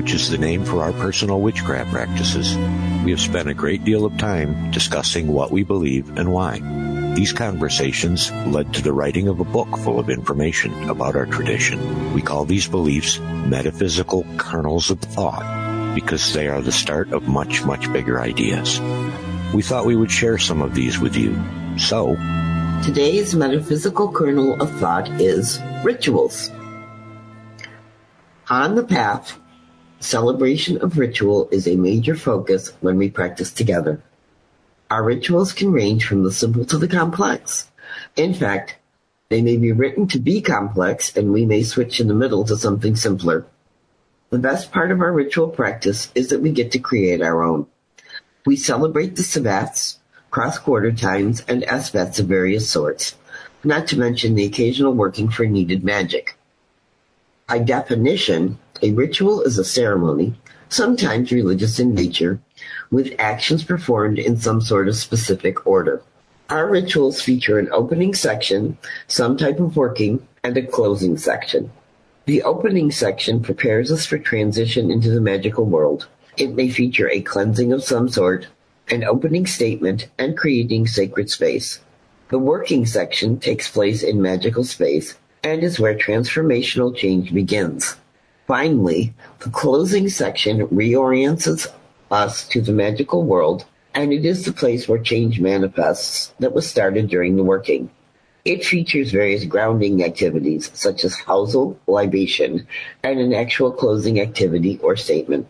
which is the name for our personal witchcraft practices, we have spent a great deal of time discussing what we believe and why. These conversations led to the writing of a book full of information about our tradition. We call these beliefs metaphysical kernels of thought because they are the start of much, much bigger ideas. We thought we would share some of these with you. So, today's metaphysical kernel of thought is rituals. On the path, Celebration of ritual is a major focus when we practice together. Our rituals can range from the simple to the complex. In fact, they may be written to be complex and we may switch in the middle to something simpler. The best part of our ritual practice is that we get to create our own. We celebrate the sabbats, cross-quarter times, and esbats of various sorts, not to mention the occasional working for needed magic. By definition, a ritual is a ceremony, sometimes religious in nature, with actions performed in some sort of specific order. Our rituals feature an opening section, some type of working, and a closing section. The opening section prepares us for transition into the magical world. It may feature a cleansing of some sort, an opening statement, and creating sacred space. The working section takes place in magical space and is where transformational change begins. Finally, the closing section reorients us to the magical world, and it is the place where change manifests that was started during the working. It features various grounding activities such as housel, libation, and an actual closing activity or statement.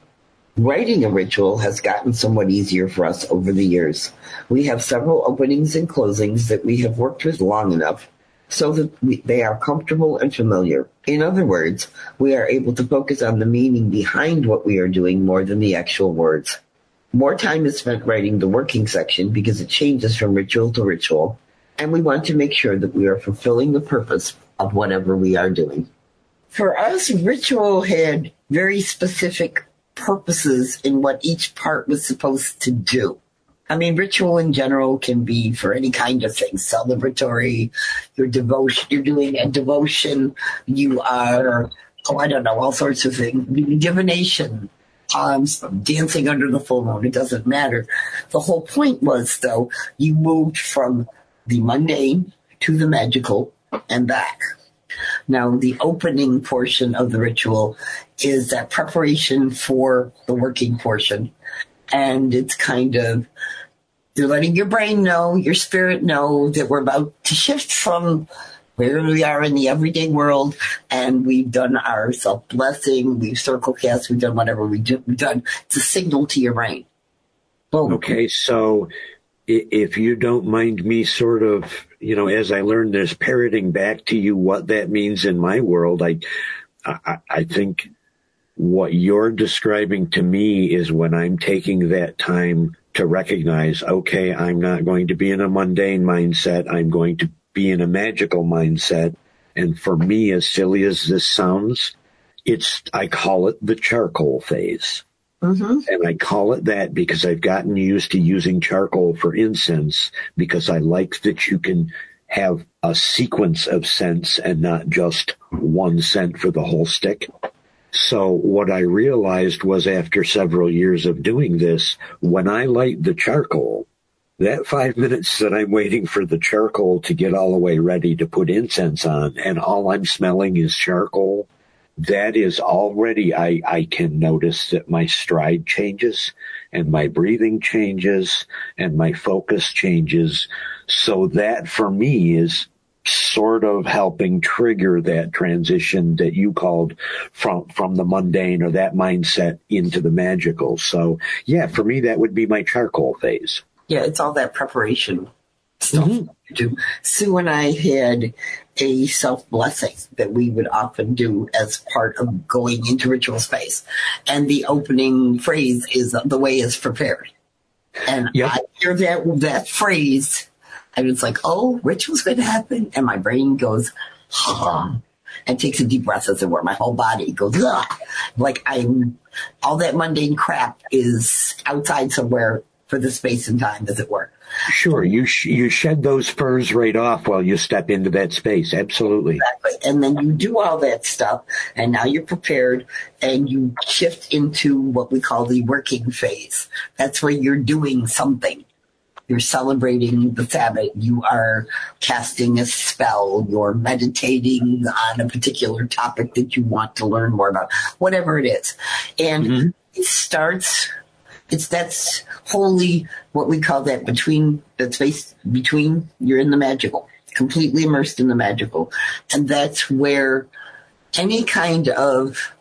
Writing a ritual has gotten somewhat easier for us over the years. We have several openings and closings that we have worked with long enough so that we, they are comfortable and familiar. In other words, we are able to focus on the meaning behind what we are doing more than the actual words. More time is spent writing the working section because it changes from ritual to ritual, and we want to make sure that we are fulfilling the purpose of whatever we are doing. For us, ritual had very specific purposes in what each part was supposed to do. I mean, ritual in general can be for any kind of thing, celebratory, your devotion, you're doing a devotion, you are, oh, I don't know, all sorts of things, divination, um, dancing under the full moon, it doesn't matter. The whole point was, though, you moved from the mundane to the magical and back. Now, the opening portion of the ritual is that preparation for the working portion. And it's kind of you're letting your brain know, your spirit know that we're about to shift from where we are in the everyday world and we've done our self blessing, we've circle cast, we've done whatever we've done. It's a signal to your brain. Boom. Okay, so if you don't mind me sort of, you know, as I learn this, parroting back to you what that means in my world, I, I, I think what you're describing to me is when I'm taking that time to recognize, okay, I'm not going to be in a mundane mindset. I'm going to be in a magical mindset. And for me, as silly as this sounds, it's, I call it the charcoal phase. Mm-hmm. And I call it that because I've gotten used to using charcoal for incense because I like that you can have a sequence of scents and not just one scent for the whole stick. So what I realized was after several years of doing this, when I light the charcoal, that five minutes that I'm waiting for the charcoal to get all the way ready to put incense on and all I'm smelling is charcoal, that is already, I, I can notice that my stride changes and my breathing changes and my focus changes. So that for me is sort of helping trigger that transition that you called from from the mundane or that mindset into the magical. So yeah, for me that would be my charcoal phase. Yeah, it's all that preparation. stuff mm-hmm. do. Sue and I had a self blessing that we would often do as part of going into ritual space. And the opening phrase is the way is prepared. And yep. I hear that, that phrase and it's like, oh, ritual's going to happen. And my brain goes, huh, and takes a deep breath as it were. My whole body goes, Ugh. like I'm, all that mundane crap is outside somewhere for the space and time, as it were. Sure, you sh- you shed those furs right off while you step into that space. Absolutely. Exactly. And then you do all that stuff, and now you're prepared, and you shift into what we call the working phase. That's where you're doing something. You're celebrating the Sabbat. You are casting a spell. You're meditating on a particular topic that you want to learn more about, whatever it is. And mm-hmm. it starts it's that's wholly what we call that between that space between you're in the magical completely immersed in the magical and that's where any kind of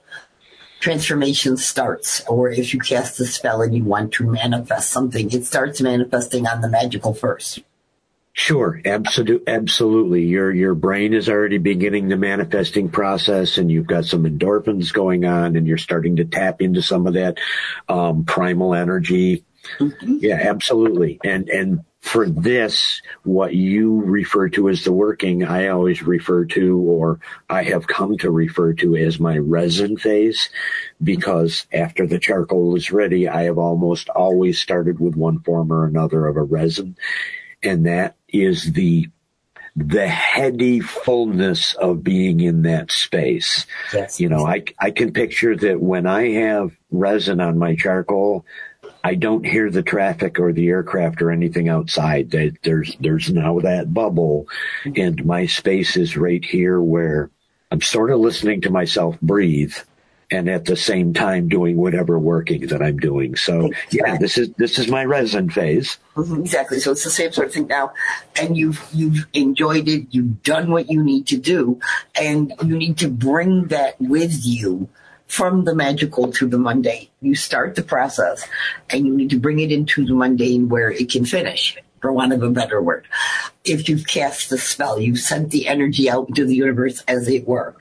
transformation starts, or if you cast a spell and you want to manifest something, it starts manifesting on the magical first. Sure, absolutely, absolutely. Your your brain is already beginning the manifesting process, and you've got some endorphins going on, and you're starting to tap into some of that um, primal energy. Mm-hmm. Yeah, absolutely. And and for this, what you refer to as the working, I always refer to, or I have come to refer to as my resin phase, because after the charcoal is ready, I have almost always started with one form or another of a resin. And that is the the heady fullness of being in that space. Yes. You know, I, I can picture that when I have resin on my charcoal, I don't hear the traffic or the aircraft or anything outside. There's there's now that bubble, and my space is right here where I'm sort of listening to myself breathe, and at the same time doing whatever working that I'm doing. So exactly. yeah, this is this is my resin phase. Mm-hmm, exactly. So it's the same sort of thing now, and you've you've enjoyed it. You've done what you need to do, and you need to bring that with you from the magical to the mundane. You start the process and you need to bring it into the mundane where it can finish, for want of a better word. If you've cast the spell, you've sent the energy out into the universe as it were,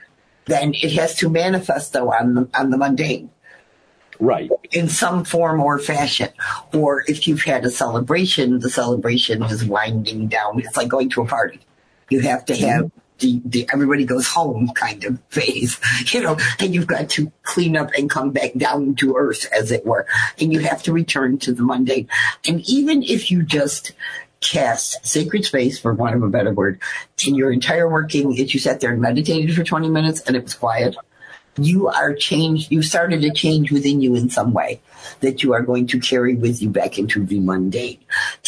then it has to manifest though on the, on the mundane. Right. In some form or fashion. Or if you've had a celebration, the celebration is winding down. It's like going to a party. You have to have the, the everybody goes home kind of phase, you know, and you've got to clean up and come back down to earth, as it were, and you have to return to the mundane. And even if you just cast sacred space, for want of a better word, in your entire working, if you sat there and meditated for 20 minutes and it was quiet, you are changed, you started a change within you in some way that you are going to carry with you back into the mundane.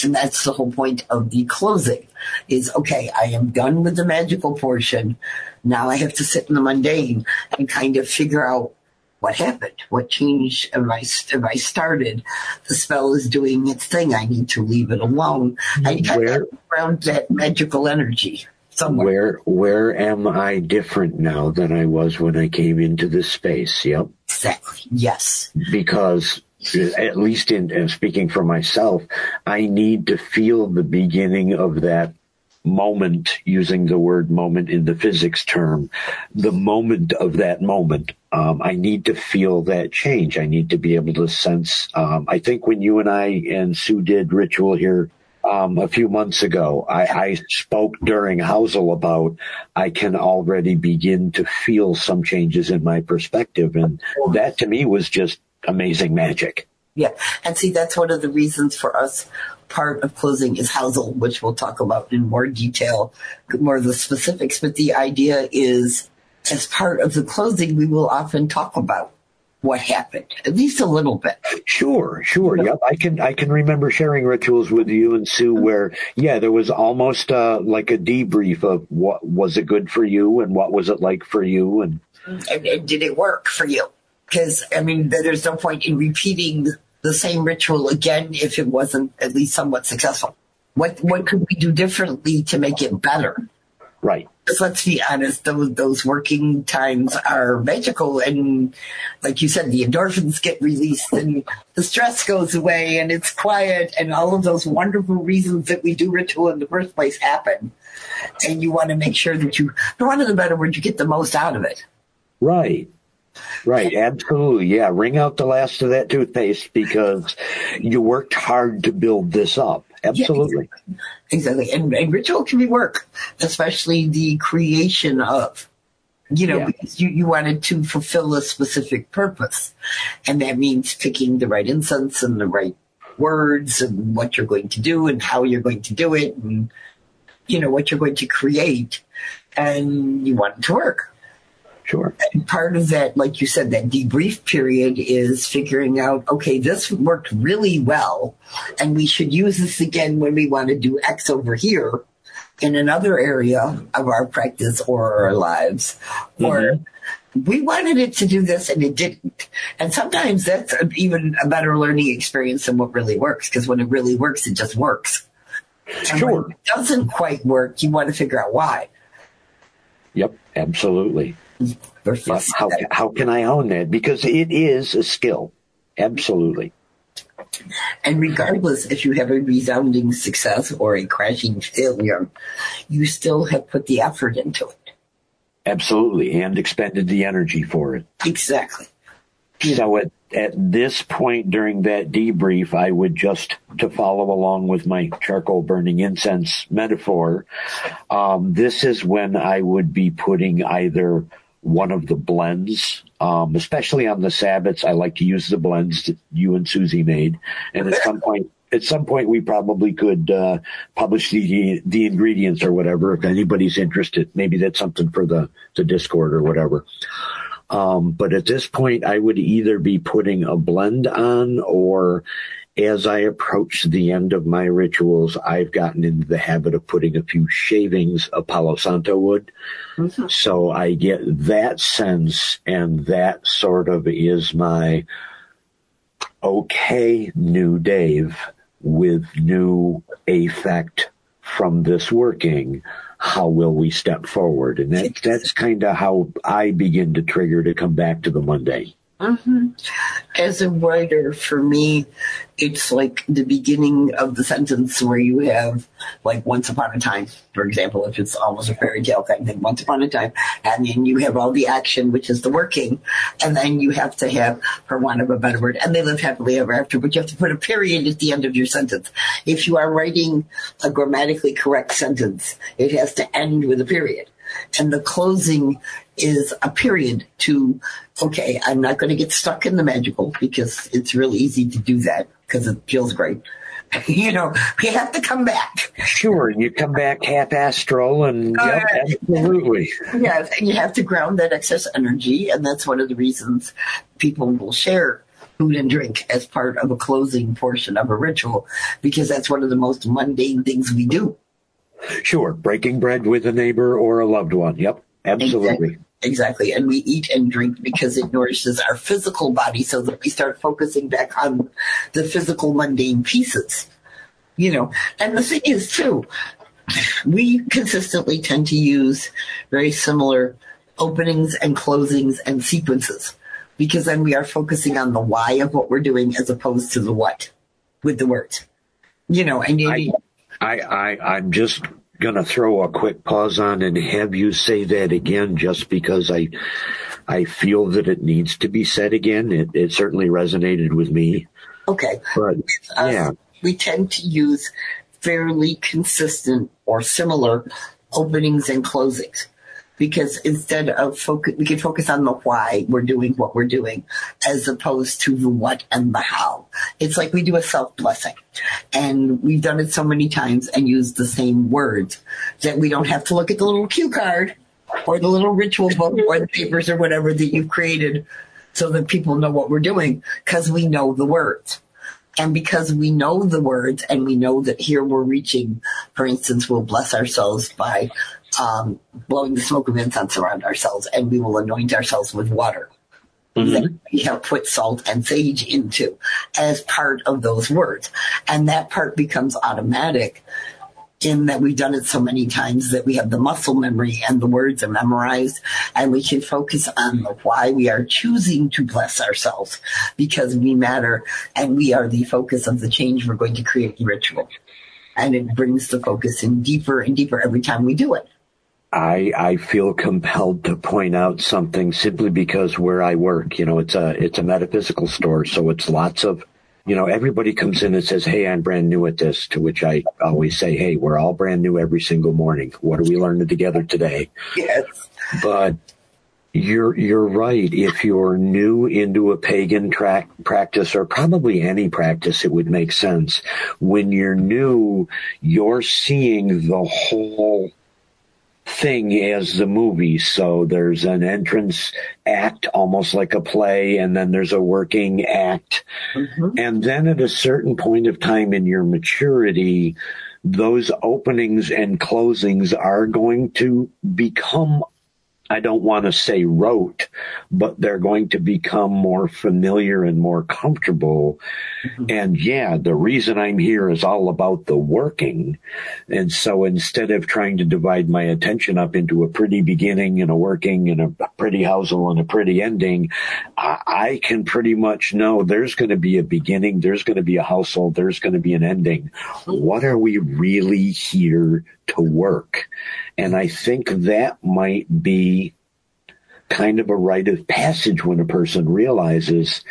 And that's the whole point of the closing is, okay, I am done with the magical portion. Now I have to sit in the mundane and kind of figure out what happened? What changed, have I, have I started? The spell is doing its thing. I need to leave it alone. I kind of around that magical energy somewhere. Where where am I different now than I was when I came into this space? Yep. Exactly. Yes. Because at least in, in speaking for myself, I need to feel the beginning of that moment, using the word moment in the physics term, the moment of that moment. Um, I need to feel that change. I need to be able to sense. Um, I think when you and I and Sue did ritual here um, a few months ago. I, I spoke during Housel about I can already begin to feel some changes in my perspective, and that to me was just amazing magic. Yeah, and see, that's one of the reasons for us. Part of closing is Housel, which we'll talk about in more detail, more of the specifics. But the idea is, as part of the closing, we will often talk about what happened, at least a little bit. Sure, sure. Yep. I can, I can remember sharing rituals with you and Sue where, yeah, there was almost, uh, like a debrief of what was it good for you and what was it like for you and, and, and did it work for you? Cause I mean, there's no point in repeating the same ritual again if it wasn't at least somewhat successful. What, what could we do differently to make it better? Right. Because let's be honest, those those working times are magical, and like you said, the endorphins get released, and the stress goes away, and it's quiet, and all of those wonderful reasons that we do ritual in the first place happen. And you want to make sure that you, for want of the better word, you get the most out of it. Right. Right, absolutely. Yeah, wring out the last of that toothpaste because you worked hard to build this up. Absolutely. Yeah, exactly. exactly. And, and, ritual can be work, especially the creation of, you know, yeah. because you, you wanted to fulfill a specific purpose. And that means picking the right incense and the right words and what you're going to do and how you're going to do it and, you know, what you're going to create. And you want it to work. Sure. And part of that, like you said, that debrief period is figuring out, okay, this worked really well, and we should use this again when we want to do X over here in another area of our practice or our lives. Mm-hmm. Or we wanted it to do this and it didn't. And sometimes that's even a better learning experience than what really works, because when it really works, it just works. And sure. it doesn't quite work, you want to figure out why. Yep, absolutely. How, how can I own that? Because it is a skill. Absolutely. And regardless if you have a resounding success or a crashing failure, you still have put the effort into it. Absolutely. And expended the energy for it. Exactly. So at, at this point during that debrief, I would just, to follow along with my charcoal burning incense metaphor, um, this is when I would be putting either one of the blends, um, especially on the Sabbats. I like to use the blends that you and Susie made. And at some point, at some point, we probably could uh, publish the the ingredients or whatever if anybody's interested. Maybe that's something for the the Discord or whatever. Um, but at this point, I would either be putting a blend on or as I approach the end of my rituals, I've gotten into the habit of putting a few shavings of Palo Santo wood. Mm-hmm. So I get that sense and that sort of is my okay, new Dave with new affect from this working. How will we step forward? And that, that's kind of how I begin to trigger to come back to the Monday. Mm-hmm. As a writer, for me, it's like the beginning of the sentence where you have like once upon a time, for example, if it's almost a fairy tale kind of thing, once upon a time, and then you have all the action, which is the working, and then you have to have, for want of a better word, and they live happily ever after, but you have to put a period at the end of your sentence. If you are writing a grammatically correct sentence, it has to end with a period and the closing is a period to, okay, I'm not going to get stuck in the magical because it's real easy to do that because it feels great. you know, we have to come back. Sure, you come back half astral and yep, absolutely. Yes, and you have to ground that excess energy, and that's one of the reasons people will share food and drink as part of a closing portion of a ritual because that's one of the most mundane things we do. Sure, breaking bread with a neighbor or a loved one. Yep, absolutely. Exactly. Exactly. And we eat and drink because it nourishes our physical body so that we start focusing back on the physical mundane pieces. You know, and the thing is too, we consistently tend to use very similar openings and closings and sequences because then we are focusing on the why of what we're doing as opposed to the what with the words. You know, and you, I, I, I, I'm just going to throw a quick pause on and have you say that again just because I, I feel that it needs to be said again. It, it certainly resonated with me. Okay. But, uh, yeah. we tend to use fairly consistent or similar openings and closings because instead of focus, we can focus on the why we're doing what we're doing as opposed to the what and the how. It's like we do a self blessing and we've done it so many times and used the same words that we don't have to look at the little cue card or the little ritual book or the papers or whatever that you've created so that people know what we're doing because we know the words. And because we know the words and we know that here we're reaching, for instance, we'll bless ourselves by um, blowing the smoke of incense around ourselves, and we will anoint ourselves with water. Mm-hmm. That we have put salt and sage into as part of those words. And that part becomes automatic in that we've done it so many times that we have the muscle memory and the words are memorized and we can focus on why we are choosing to bless ourselves because we matter and we are the focus of the change we're going to create in ritual. And it brings the focus in deeper and deeper every time we do it. I I feel compelled to point out something simply because where I work, you know, it's a it's a metaphysical store, so it's lots of you know, everybody comes in and says, Hey, I'm brand new at this, to which I always say, Hey, we're all brand new every single morning. What are we learning together today? Yes. But you're, you're right. If you're new into a pagan track practice or probably any practice, it would make sense. When you're new, you're seeing the whole thing as the movie. So there's an entrance act, almost like a play, and then there's a working act. Mm-hmm. And then at a certain point of time in your maturity, those openings and closings are going to become I don't want to say rote, but they're going to become more familiar and more comfortable. Mm-hmm. And yeah, the reason I'm here is all about the working. And so instead of trying to divide my attention up into a pretty beginning and a working and a pretty housel and a pretty ending, I, I can pretty much know there's going to be a beginning, there's going to be a housel, there's going to be an ending. Mm-hmm. What are we really here to work? And I think that might be kind of a rite of passage when a person realizes,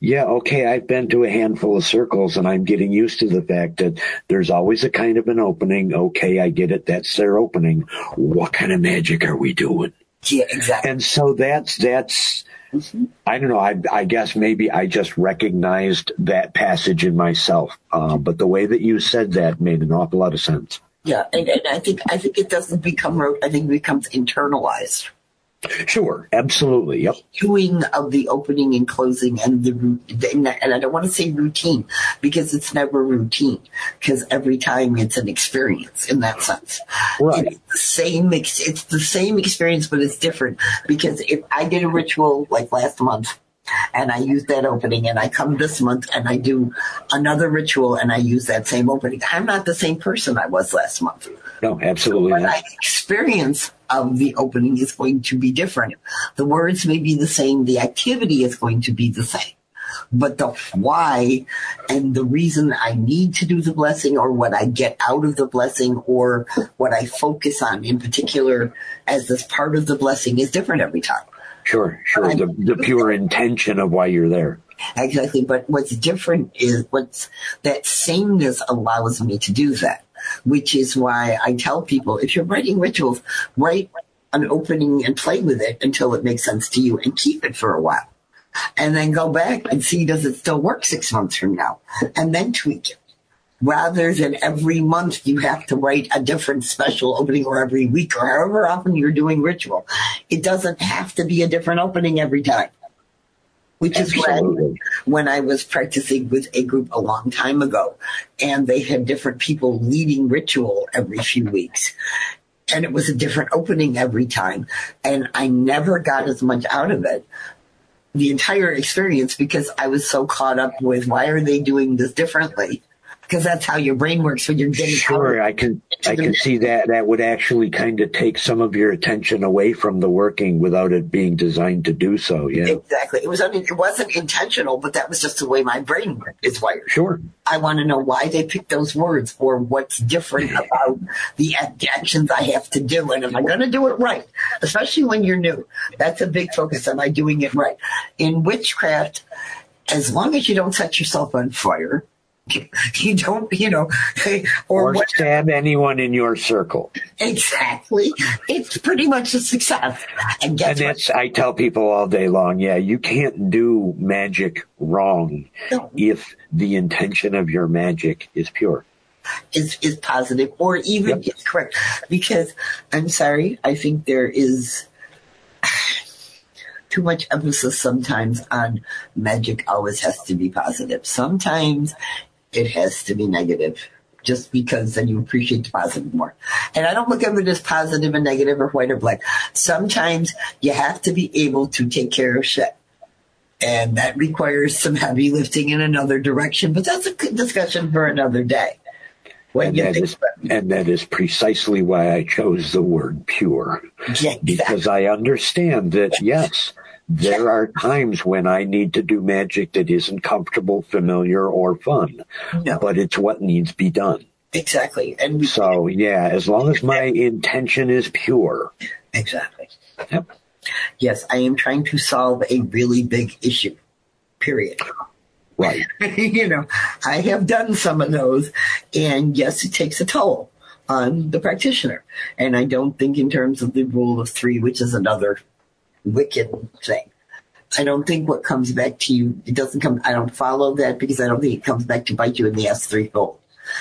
yeah, okay, I've been to a handful of circles and I'm getting used to the fact that there's always a kind of an opening. Okay, I get it. That's their opening. What kind of magic are we doing? Yeah, exactly. And so that's, that's, mm-hmm. I don't know. I, I, guess maybe I just recognized that passage in myself. Uh, but the way that you said that made an awful lot of sense. Yeah, and, and I think I think it doesn't become rote. I think it becomes internalized. Sure, absolutely. Yep. Doing of the opening and closing and the and I don't want to say routine because it's never routine because every time it's an experience in that sense. Right. It's the same. It's the same experience, but it's different because if I did a ritual like last month and I use that opening and I come this month and I do another ritual and I use that same opening. I'm not the same person I was last month. No, absolutely. So not. My experience of the opening is going to be different. The words may be the same. The activity is going to be the same. But the why and the reason I need to do the blessing or what I get out of the blessing or what I focus on in particular as this part of the blessing is different every time. Sure, sure. The, the pure intention of why you're there. Exactly. But what's different is what's that sameness allows me to do that, which is why I tell people if you're writing rituals, write an opening and play with it until it makes sense to you and keep it for a while. And then go back and see does it still work six months from now? And then tweak it rather than every month you have to write a different special opening or every week or however often you're doing ritual. It doesn't have to be a different opening every time. Which Absolutely. is when, when I was practicing with a group a long time ago and they had different people leading ritual every few weeks. And it was a different opening every time. And I never got as much out of it the entire experience because I was so caught up with why are they doing this differently because that's how your brain works when you're getting sure i can i can see that. That would actually kind of take some of your attention away from the working without it being designed to do so yeah. Exactly. It was it wasn't intentional but that was just the way my brain is wired sure. I want to know why they picked those words or what's different about the actions i have to do and am i going to do it right? Especially when you're new. That's a big focus am i doing it right? In witchcraft as long as you don't set yourself on fire you don't, you know, or, or what, stab anyone in your circle. Exactly. It's pretty much a success. And, and that's? I tell people all day long, yeah, you can't do magic wrong no. if the intention of your magic is pure. Is, is positive or even yep. correct. Because I'm sorry, I think there is too much emphasis sometimes on magic always has to be positive. Sometimes it has to be negative just because then you appreciate the positive more. And I don't look at it as positive and negative or white or black. Sometimes you have to be able to take care of shit. And that requires some heavy lifting in another direction, but that's a good discussion for another day. When and you that think is and that is precisely why I chose the word pure yeah, because I understand that yes, there are times when I need to do magic that isn't comfortable, familiar, or fun, No. but it's what needs to be done. exactly, and So yeah, as long as my intention is pure, exactly. Yep. Yes, I am trying to solve a really big issue. Period. right? you know, I have done some of those, and yes, it takes a toll on the practitioner. And I don't think in terms of the rule of three, which is another Wiccan thing. I don't think what comes back to you, it doesn't come, I don't follow that because I don't think it comes back to bite you in the ass threefold.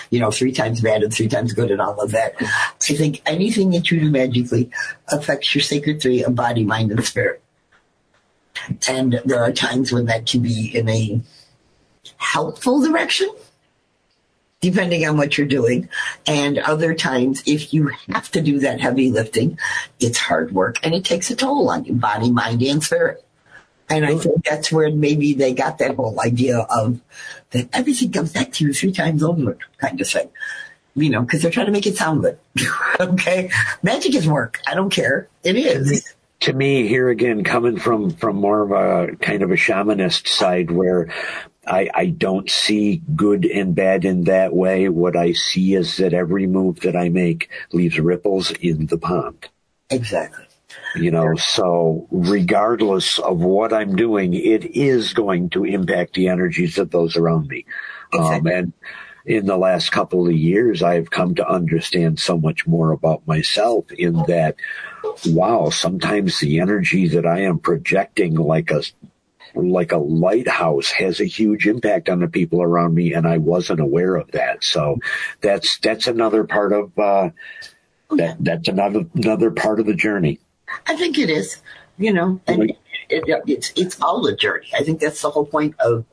You know, three times bad and three times good and all of that. I think anything that you do magically affects your sacred three of body, mind, and spirit. And there are times when that can be in a helpful direction, depending on what you're doing. And other times, if you have to do that heavy lifting, it's hard work and it takes a toll on you, body, mind, and spirit. And I think that's where maybe they got that whole idea of that everything comes back to you three times over kind of thing. You know, because they're trying to make it sound good. okay. Magic is work. I don't care. It is. to me here again coming from from more of a kind of a shamanist side where I, I don't see good and bad in that way. What I see is that every move that I make leaves ripples in the pond. Exactly. You know, so regardless of what I'm doing, it is going to impact the energies of those around me. Um, and in the last couple of years, I've come to understand so much more about myself in that, wow, sometimes the energy that I am projecting like a like a lighthouse has a huge impact on the people around me and I wasn't aware of that. So that's that's another part of uh that that's another another part of the journey. I think it is, you know, and it, it, it's it's all a journey. I think that's the whole point of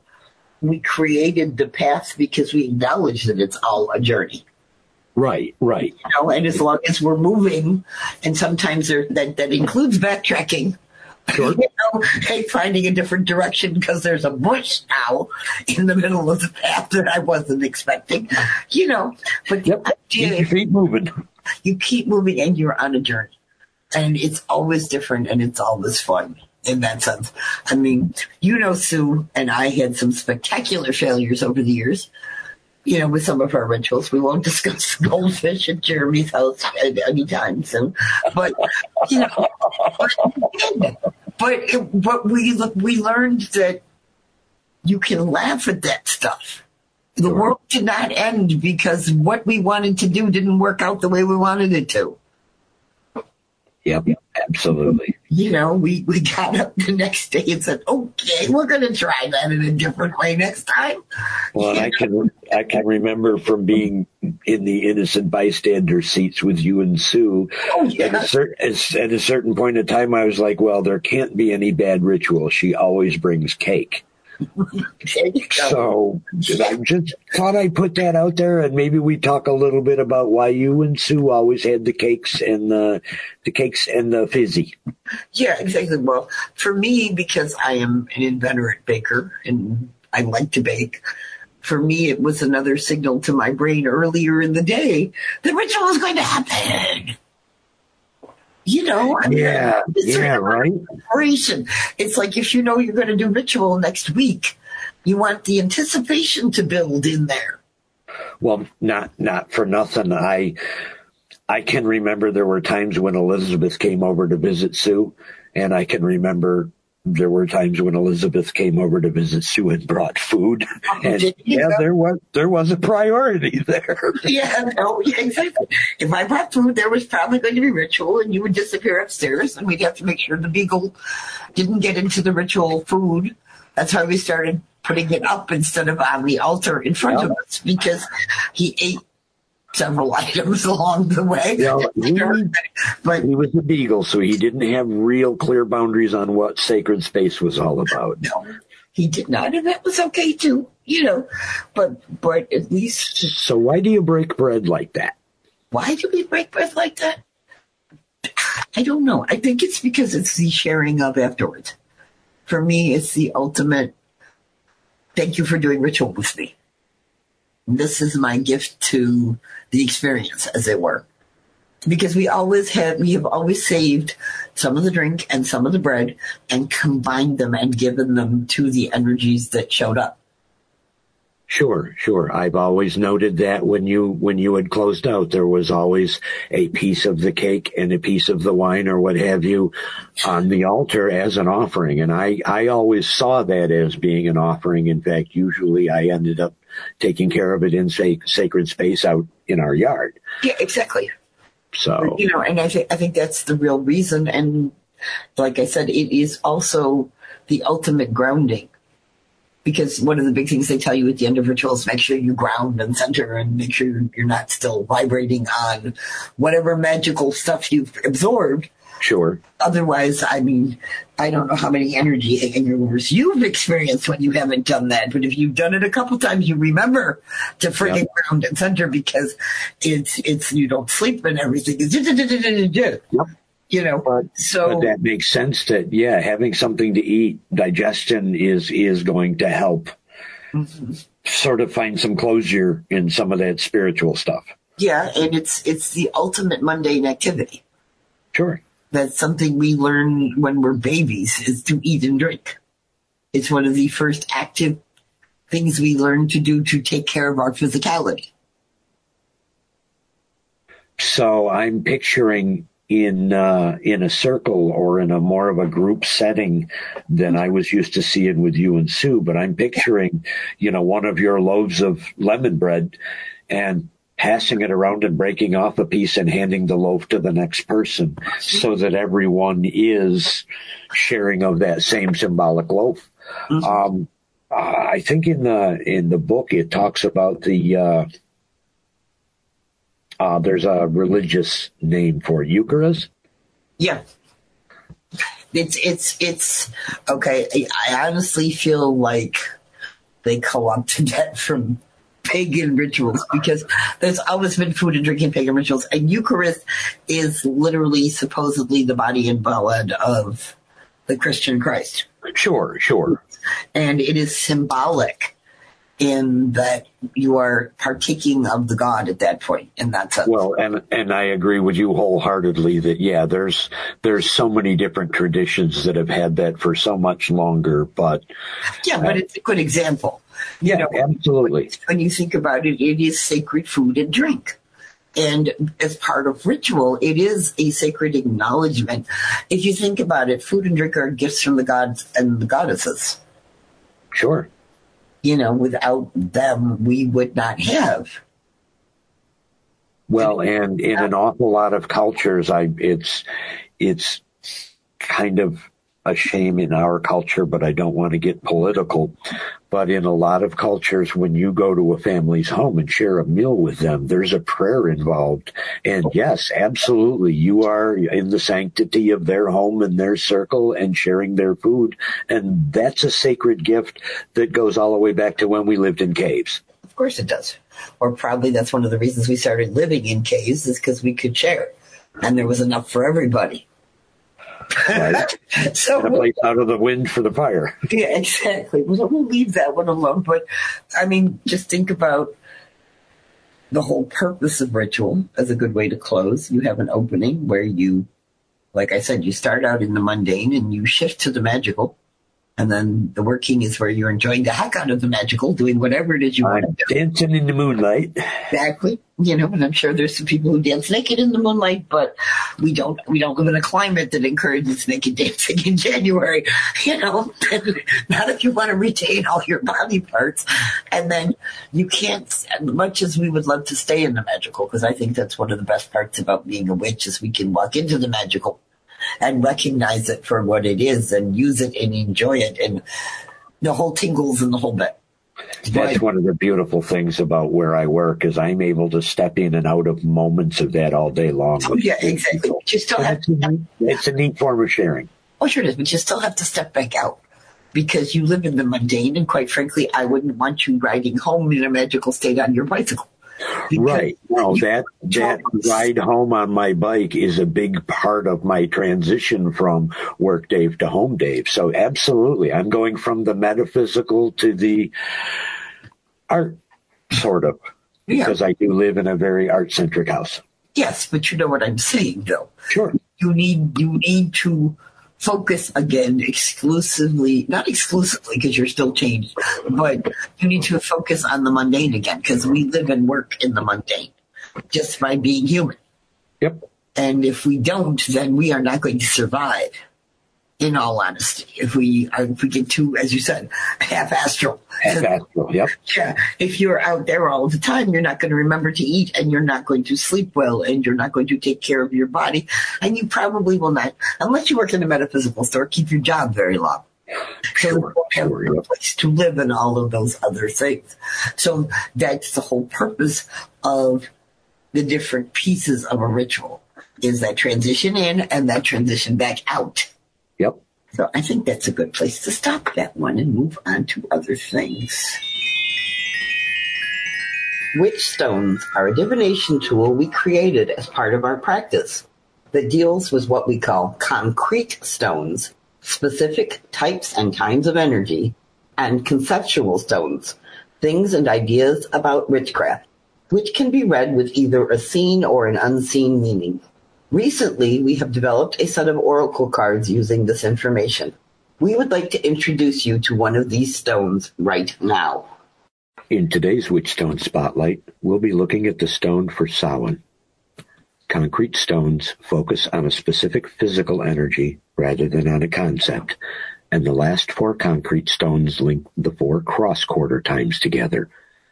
we created the path because we acknowledge that it's all a journey. Right, right. You know, and as long as we're moving, and sometimes there, that that includes backtracking. Sure. You know, hey, finding a different direction because there's a bush now in the middle of the path that I wasn't expecting. You know, but Yep. the idea Keep moving. you keep moving and you're on a journey. And it's always different and it's always fun in that sense. I mean, you know, Sue and I had some spectacular failures over the years, you know, with some of our rituals. We won't discuss goldfish at Jeremy's house at any time soon. But, you know, but, it, but we, we learned that you can laugh at that stuff. The world did not end because what we wanted to do didn't work out the way we wanted it to. Yep, absolutely. You know, we, we got up the next day and said, okay, we're going to try that in a different way next time. Well, and I can I can remember from being in the innocent bystander seats with you and Sue. Oh, At a, cer- at a certain point in time, I was like, "Well, there can't be any bad ritual. She always brings cake." So I just thought I'd put that out there, and maybe we talk a little bit about why you and Sue always had the cakes and the the cakes and the fizzy. Yeah, exactly. Well, for me, because I am an inveterate baker and I like to bake, for me, it was another signal to my brain earlier in the day the ritual was going to happen. You know, I mean, Yeah, it's yeah, right. preparation. It's like if you know you're going to do ritual next week, you want the anticipation to build in there. Well, not not for nothing. I I can remember there were times when Elizabeth came over to visit Sue, and I can remember there were times when Elizabeth came over to visit Sue and brought food. Oh, and Did yeah, there was there was a priority there. Yeah, no, yeah, exactly. If I brought food, there was probably going to be ritual, and you would disappear upstairs, and we'd have to make sure the beagle didn't get into the ritual food. That's why we started putting it up instead of on the altar in front of us because he ate several items along the way. Yeah, he- but He was a beagle, so he didn't have real clear boundaries on what sacred space was all about. no, he did not, and that was okay too, you know. But but at least So why do you break bread like that? Why do we break bread like that? I don't know. I think it's because it's the sharing of afterwards. For me, it's the ultimate thank you for doing ritual with me. This is my gift to the experience, as it were. Because we always have, we have always saved some of the drink and some of the bread and combined them and given them to the energies that showed up. Sure, sure. I've always noted that when you when you had closed out, there was always a piece of the cake and a piece of the wine or what have you on the altar as an offering, and I I always saw that as being an offering. In fact, usually I ended up taking care of it in say, sacred space out in our yard. Yeah, exactly. So you know, and I think I think that's the real reason. And like I said, it is also the ultimate grounding because one of the big things they tell you at the end of rituals, make sure you ground and center and make sure you're not still vibrating on whatever magical stuff you've absorbed. Sure. Otherwise, I mean, I don't know how many energy hangovers you've experienced when you haven't done that, but if you've done it a couple times, you remember to freaking yep. ground and center because it's, it's, you don't sleep and everything. Yep you know but, so but that makes sense that yeah having something to eat digestion is is going to help mm-hmm. sort of find some closure in some of that spiritual stuff. Yeah and it's it's the ultimate mundane activity. Sure. That's something we learn when we're babies is to eat and drink. It's one of the first active things we learn to do to take care of our physicality. So i'm picturing in uh, in a circle or in a more of a group setting than I was used to seeing with you and Sue. But I'm picturing, you know, one of your loaves of lemon bread and passing it around and breaking off a piece and handing the loaf to the next person so that everyone is sharing of that same symbolic loaf. Mm-hmm. Um, I think in the in the book it talks about the uh, uh, there's a religious name for it. Eucharist? Yeah. It's, it's, it's, okay. I honestly feel like they co-opted that from pagan rituals because there's always been food and drinking pagan rituals and Eucharist is literally supposedly the body and blood of the Christian Christ. Sure, sure. And it is symbolic in that you are partaking of the God at that point, and that's it. Well, and and I agree with you wholeheartedly that yeah, there's there's so many different traditions that have had that for so much longer, but yeah, but uh, it's a good example. Yeah, you know, absolutely. When you think about it, it is sacred food and drink. And as part of ritual, it is a sacred acknowledgement. If you think about it, food and drink are gifts from the gods and the goddesses. Sure you know, without them, we would not have. Well, and in an awful lot of cultures, I it's it's kind of a shame in our culture, but I don't want to get political. But in a lot of cultures, when you go to a family's home and share a meal with them, there's a prayer involved. And yes, absolutely, you are in the sanctity of their home and their circle and sharing their food. And that's a sacred gift that goes all the way back to when we lived in caves. Of course it does. Or probably that's one of the reasons we started living in caves is because we could share and there was enough for everybody. Right? so a place out of the wind for the fire. Yeah, exactly. We'll, we'll leave that one alone. But I mean, just think about the whole purpose of ritual as a good way to close. You have an opening where you, like I said, you start out in the mundane and you shift to the magical. And then the working is where you're enjoying the heck out of the magical, doing whatever it is you I'm want to do. Dancing in the moonlight. Exactly. You know, and I'm sure there's some people who dance naked in the moonlight, but we don't, we don't live in a climate that encourages naked dancing in January. You know, not if you want to retain all your body parts. And then you can't, as much as we would love to stay in the magical, because I think that's one of the best parts about being a witch is we can walk into the magical and recognize it for what it is and use it and enjoy it and the whole tingles and the whole bit. That's one of the beautiful things about where I work is I'm able to step in and out of moments of that all day long. Oh, yeah, exactly. But you still have to, it's a neat form of sharing. Oh, sure it is. But you still have to step back out because you live in the mundane. And quite frankly, I wouldn't want you riding home in a magical state on your bicycle. Right. No, that that ride home on my bike is a big part of my transition from work Dave to home Dave. So absolutely, I'm going from the metaphysical to the art Sort of. Because. I do live in a very art centric house. Yes, but you know what I'm saying, though. Sure. You need you need to focus again exclusively, not exclusively because you're still changed, but you need to focus on the mundane again because we live and work in the mundane just by being human. Yep. And if we don't, then we are not going to survive. In all honesty, if we uh, if we get too, as you said, half astral. Half astral. Yep. Yeah. If you're out there all the time, you're not going to remember to eat, and you're not going to sleep well, and you're not going to take care of your body, and you probably will not, unless you work in a metaphysical store, keep your job very long. So sure, have sure, a place to live and all of those other things. So that's the whole purpose of the different pieces of a ritual is that transition in and that transition back out. So I think that's a good place to stop that one and move on to other things. Witch stones are a divination tool we created as part of our practice that deals with what we call concrete stones, specific types and kinds of energy, and conceptual stones, things and ideas about witchcraft, which can be read with either a seen or an unseen meaning. Recently, we have developed a set of oracle cards using this information. We would like to introduce you to one of these stones right now. In today's Witchstone Spotlight, we'll be looking at the stone for Samhain. Concrete stones focus on a specific physical energy rather than on a concept, and the last four concrete stones link the four cross quarter times together,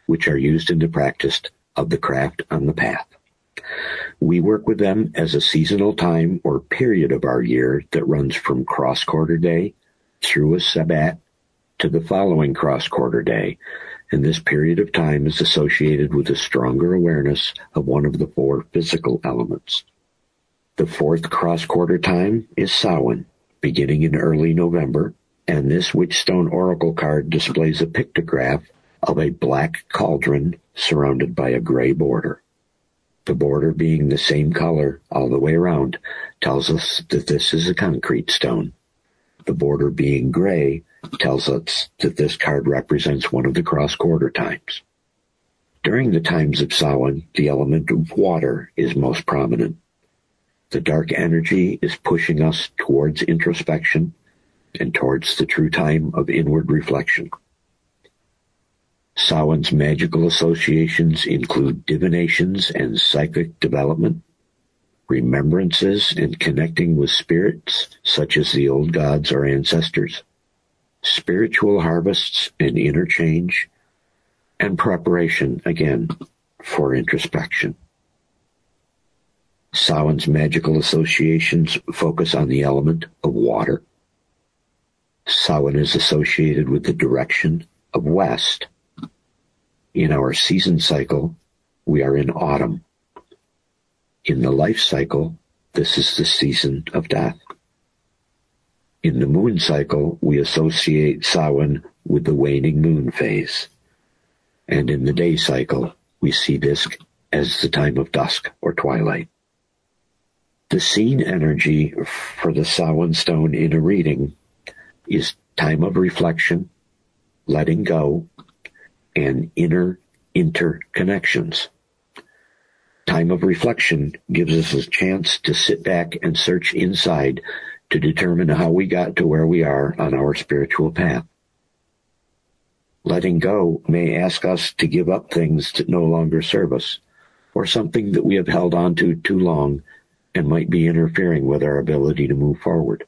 which are used in the practice of the craft on the path. We work with them as a seasonal time or period of our year that runs from cross quarter day through a Sabbat to the following cross quarter day, and this period of time is associated with a stronger awareness of one of the four physical elements. The fourth cross quarter time is Samhain, beginning in early November, and this Witchstone Oracle card displays a pictograph of a black cauldron surrounded by a gray border. The border being the same color all the way around tells us that this is a concrete stone. The border being gray tells us that this card represents one of the cross-quarter times. During the times of Samhain, the element of water is most prominent. The dark energy is pushing us towards introspection and towards the true time of inward reflection. Samhain's magical associations include divinations and psychic development, remembrances and connecting with spirits such as the old gods or ancestors, spiritual harvests and interchange, and preparation again for introspection. Samhain's magical associations focus on the element of water. Samhain is associated with the direction of west in our season cycle, we are in autumn. In the life cycle, this is the season of death. In the moon cycle, we associate Samhain with the waning moon phase. And in the day cycle, we see this as the time of dusk or twilight. The seen energy for the Samhain stone in a reading is time of reflection, letting go, and inner interconnections. Time of reflection gives us a chance to sit back and search inside to determine how we got to where we are on our spiritual path. Letting go may ask us to give up things that no longer serve us, or something that we have held on to too long and might be interfering with our ability to move forward.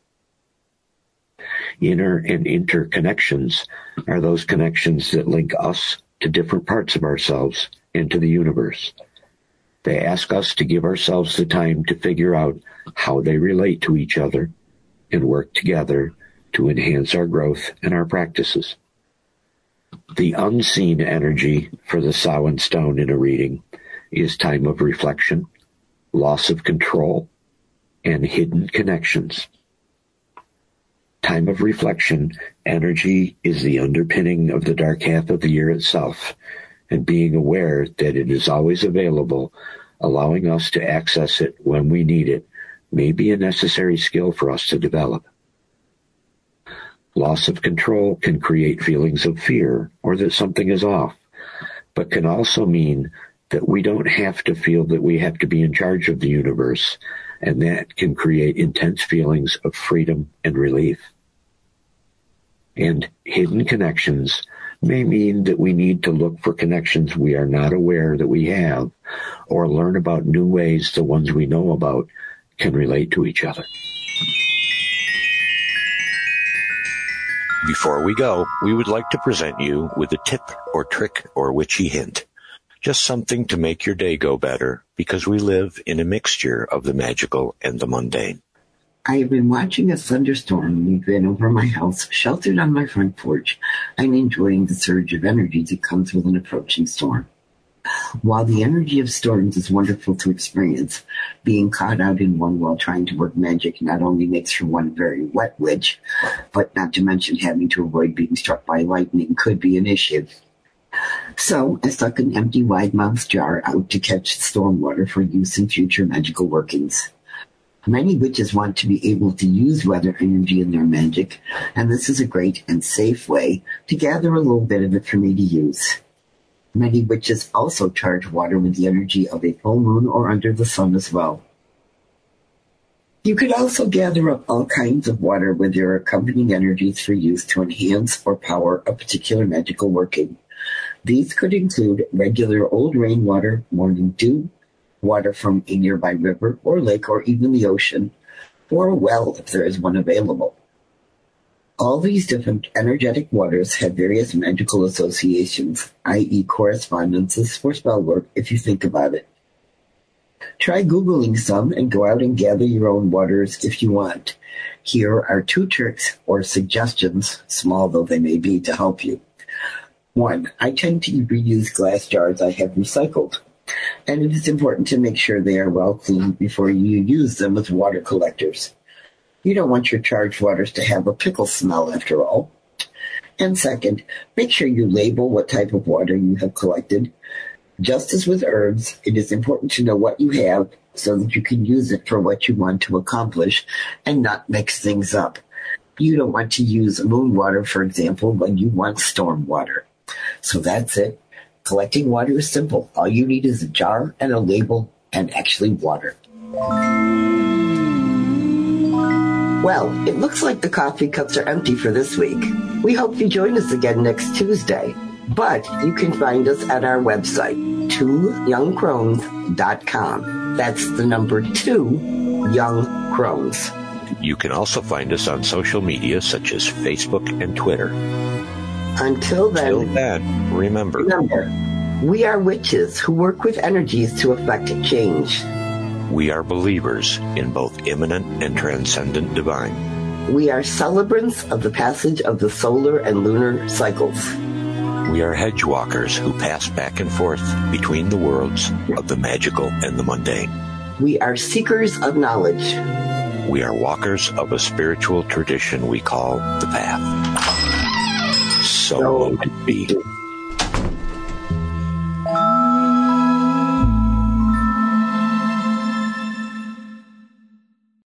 Inner and interconnections are those connections that link us to different parts of ourselves and to the universe. They ask us to give ourselves the time to figure out how they relate to each other and work together to enhance our growth and our practices. The unseen energy for the Samhain stone in a reading is time of reflection, loss of control, and hidden connections. Time of reflection, energy is the underpinning of the dark half of the year itself, and being aware that it is always available, allowing us to access it when we need it, may be a necessary skill for us to develop. Loss of control can create feelings of fear or that something is off, but can also mean that we don't have to feel that we have to be in charge of the universe, and that can create intense feelings of freedom and relief. And hidden connections may mean that we need to look for connections we are not aware that we have, or learn about new ways the ones we know about can relate to each other. Before we go, we would like to present you with a tip or trick or witchy hint. Just something to make your day go better because we live in a mixture of the magical and the mundane. I have been watching a thunderstorm move in over my house, sheltered on my front porch. I'm enjoying the surge of energy that comes with an approaching storm. While the energy of storms is wonderful to experience, being caught out in one while trying to work magic not only makes for one very wet witch, but not to mention having to avoid being struck by lightning could be an issue. So I stuck an empty wide mouth jar out to catch stormwater for use in future magical workings. Many witches want to be able to use weather energy in their magic, and this is a great and safe way to gather a little bit of it for me to use. Many witches also charge water with the energy of a full moon or under the sun as well. You could also gather up all kinds of water with your accompanying energies for use to enhance or power a particular magical working. These could include regular old rainwater, morning dew, water from a nearby river or lake or even the ocean, or a well if there is one available. All these different energetic waters have various magical associations, i.e. correspondences for spell work if you think about it. Try Googling some and go out and gather your own waters if you want. Here are two tricks or suggestions, small though they may be, to help you. One, I tend to reuse glass jars I have recycled. And it is important to make sure they are well cleaned before you use them as water collectors. You don't want your charged waters to have a pickle smell after all. And second, make sure you label what type of water you have collected. Just as with herbs, it is important to know what you have so that you can use it for what you want to accomplish and not mix things up. You don't want to use moon water, for example, when you want storm water. So that's it. Collecting water is simple. All you need is a jar and a label and actually water. Well, it looks like the coffee cups are empty for this week. We hope you join us again next Tuesday. But you can find us at our website, twoyoungcrones.com. That's the number two, Young Crones. You can also find us on social media such as Facebook and Twitter. Until then, Till then, remember, remember, we are witches who work with energies to effect change. we are believers in both immanent and transcendent divine. We are celebrants of the passage of the solar and lunar cycles. We are hedge walkers who pass back and forth between the worlds of the magical and the mundane. We are seekers of knowledge. We are walkers of a spiritual tradition we call the path. So So will it be.